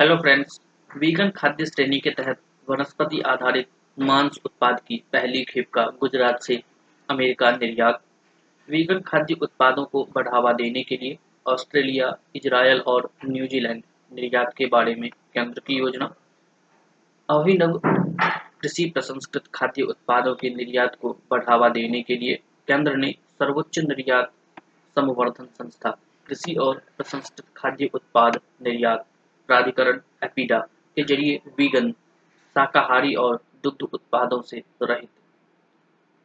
Hello friends vegan खाद्य श्रेणी के तहत वनस्पति आधारित मांस उत्पाद की पहली खेप का गुजरात से अमेरिका निर्यात। वीगन खाद्य उत्पादों को बढ़ावा देने के लिए ऑस्ट्रेलिया, इजरायल और न्यूजीलैंड निर्यात के बारे में केंद्र की योजना। अभिनव कृषि प्रसंस्कृत खाद्य उत्पादों के निर्यात को बढ़ावा देने के लिए केंद्र ने सर्वोच्च निर्यात संवर्धन संस्था, कृषि और प्रसंस्कृत खाद्य उत्पाद निर्यात प्राधिकरण एपीडा के ज़रिए वीगन शाकाहारी और दुग्ध उत्पादों से रहित।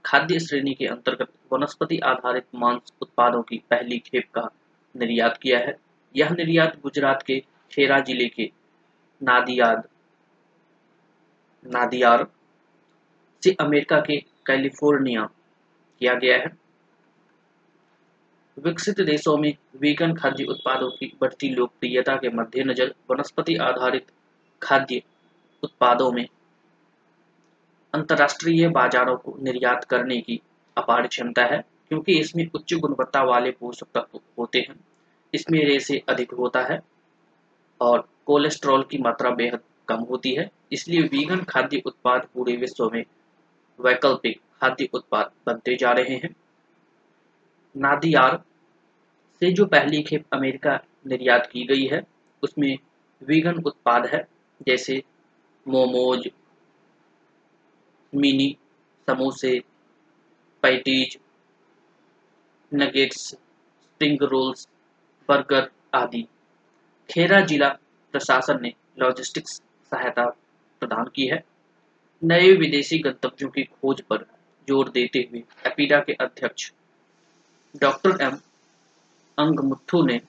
खाद्य श्रेणी के अंतर्गत वनस्पति आधारित मांस उत्पादों की पहली खेप का निर्यात किया है। यह निर्यात गुजरात के खेरा ज़िले के नादियाद, नादियार से अमेरिका के कैलिफ़ोर्निया किया गया है। विकसित देशों में वीगन खाद्य उत्पादों की बढ़ती लोकप्रियता के मद्देनजर वनस्पति आधारित खाद्य उत्पादों में अंतर्राष्ट्रीय बाजारों को निर्यात करने की अपार क्षमता है, क्योंकि इसमें उच्च गुणवत्ता वाले पोषक तत्व होते हैं। इसमें रेसे अधिक होता है और कोलेस्ट्रॉल की मात्रा बेहद कम होती है, इसलिए वीगन खाद्य उत्पाद पूरे विश्व में वैकल्पिक खाद्य उत्पाद बनते जा रहे हैं। नादियार से जो पहली खेप अमेरिका निर्यात की गई है, उसमें वीगन उत्पाद है, जैसे मोमोज, मिनी, समोसे, patties, nuggets, spring rolls, burger आदि। खेरा जिला प्रशासन ने लॉजिस्टिक्स सहायता प्रदान की है। नए विदेशी गंतव्यों की खोज पर ज़ोर देते हुए एपीडा के अध्यक्ष डॉक्टर एम अंगमुथु ने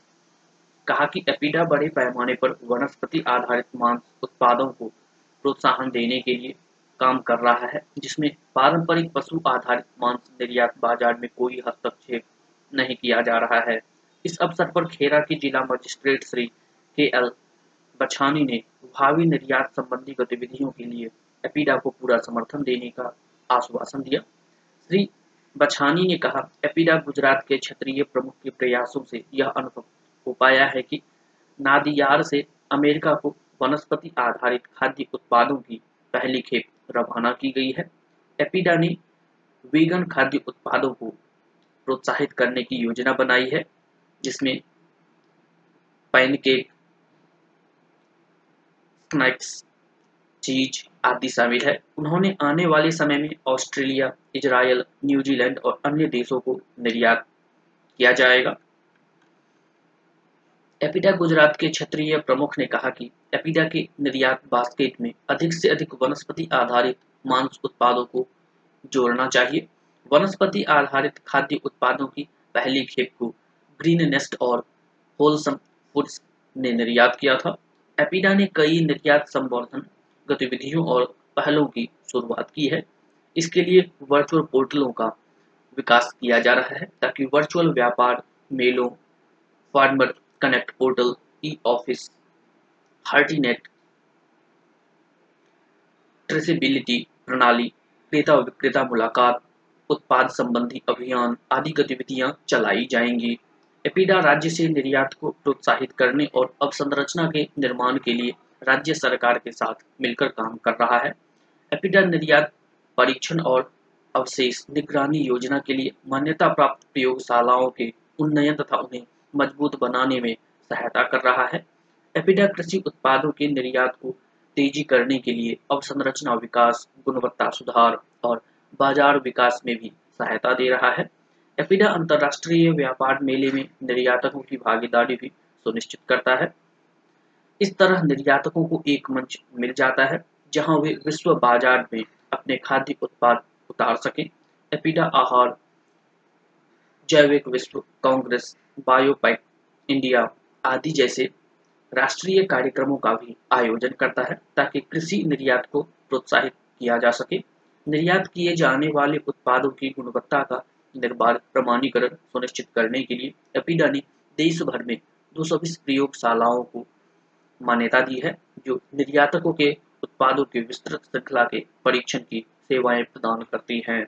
कहा कि एपीडा बड़े पैमाने पर वनस्पति आधारित मांस उत्पादों को प्रोत्साहन देने के लिए काम कर रहा है, जिसमें पारंपरिक पशु आधारित मांस निर्यात बाज़ार में कोई हस्तक्षेप नहीं किया जा रहा है। इस अवसर पर खेरा के जिला मजिस्ट्रेट श्री के एल बछानी ने भावी निर्यात संबंधी गतिविधियों के लिए एपीडा को पूरा समर्थन देने का आश्वासन दिया। श्री बछानी ने कहा, एपीडा गुजरात के क्षेत्रीय प्रमुख के प्रयासों से यह अनुभव हो पाया है कि नादियार से अमेरिका को वनस्पति आधारित खाद्य उत्पादों की पहली खेप रवाना की गई है। एपीडा ने वीगन खाद्य उत्पादों को प्रोत्साहित करने की योजना बनाई है, जिसमें पैनकेक स्नैक्स, चीज़ आदि शामिल है। उन्होंने आने वाले समय में ऑस्ट्रेलिया, इजरायल, न्यूजीलैंड और अन्य देशों को निर्यात किया जाएगा। एपिडा गुजरात के क्षेत्रीय प्रमुख ने कहा कि एपिडा के निर्यात बास्केट में अधिक से अधिक वनस्पति आधारित मांस उत्पादों को जोड़ना चाहिए। वनस्पति आधारित खाद्य उत्पादों की पहली खेप को ग्रीन नेस्ट और होलसम फूड्स ने निर्यात किया था। एपिडा ने कई निर्यात संवर्धन गतिविधियों और पहलों की शुरुआत की है। इसके लिए वर्चुअल पोर्टलों का विकास किया जा रहा है ताकि वर्चुअल व्यापार, मेलों farmer connect portal e office Hortinet traceability प्रणाली, क्रेता विक्रेता मुलाकात, उत्पाद संबंधी अभियान आदि गतिविधियाँ चलाई जाएँगी। एपीडा राज्य से निर्यात को प्रोत्साहित करने और अवसंरचना के निर्माण के लिए राज्य सरकार के साथ मिलकर काम कर रहा है। एपिडा निर्यात परीक्षण और अवशेष निगरानी योजना के लिए मान्यता प्राप्त प्रयोगशालाओं के उन्नयन तथा उन्हें मज़बूत बनाने में सहायता कर रहा है। एपिडा कृषि उत्पादों के निर्यात को तेज़ी करने के लिए अवसंरचना विकास, गुणवत्ता सुधार और बाज़ार विकास में भी सहायता दे रहा है। एपिडा अंतर्राष्ट्रीय व्यापार मेले में निर्यातकों की भागीदारी भी सुनिश्चित करता है। इस तरह निर्यातकों को एक मंच मिल जाता है, जहाँ वे विश्व बाज़ार में अपने खाद्य उत्पाद उतार सकें। एपिडा आहार, जैविक विश्व कांग्रेस, बायोपैक, इंडिया आदि जैसे राष्ट्रीय कार्यक्रमों का भी आयोजन करता है, ताकि कृषि निर्यात को प्रोत्साहित किया जा सके। निर्यात किए जाने वाले उत्पादों की गुणवत्ता का निर्बाध प्रमाणीकरण सुनिश्चित करने के लिए एपिडा ने देश भर में 220 प्रयोगशालाओं को मान्यता दी है, जो निर्यातकों के उत्पादों की विस्तृत श्रृंखला के परीक्षण की सेवाएँ प्रदान करती हैं।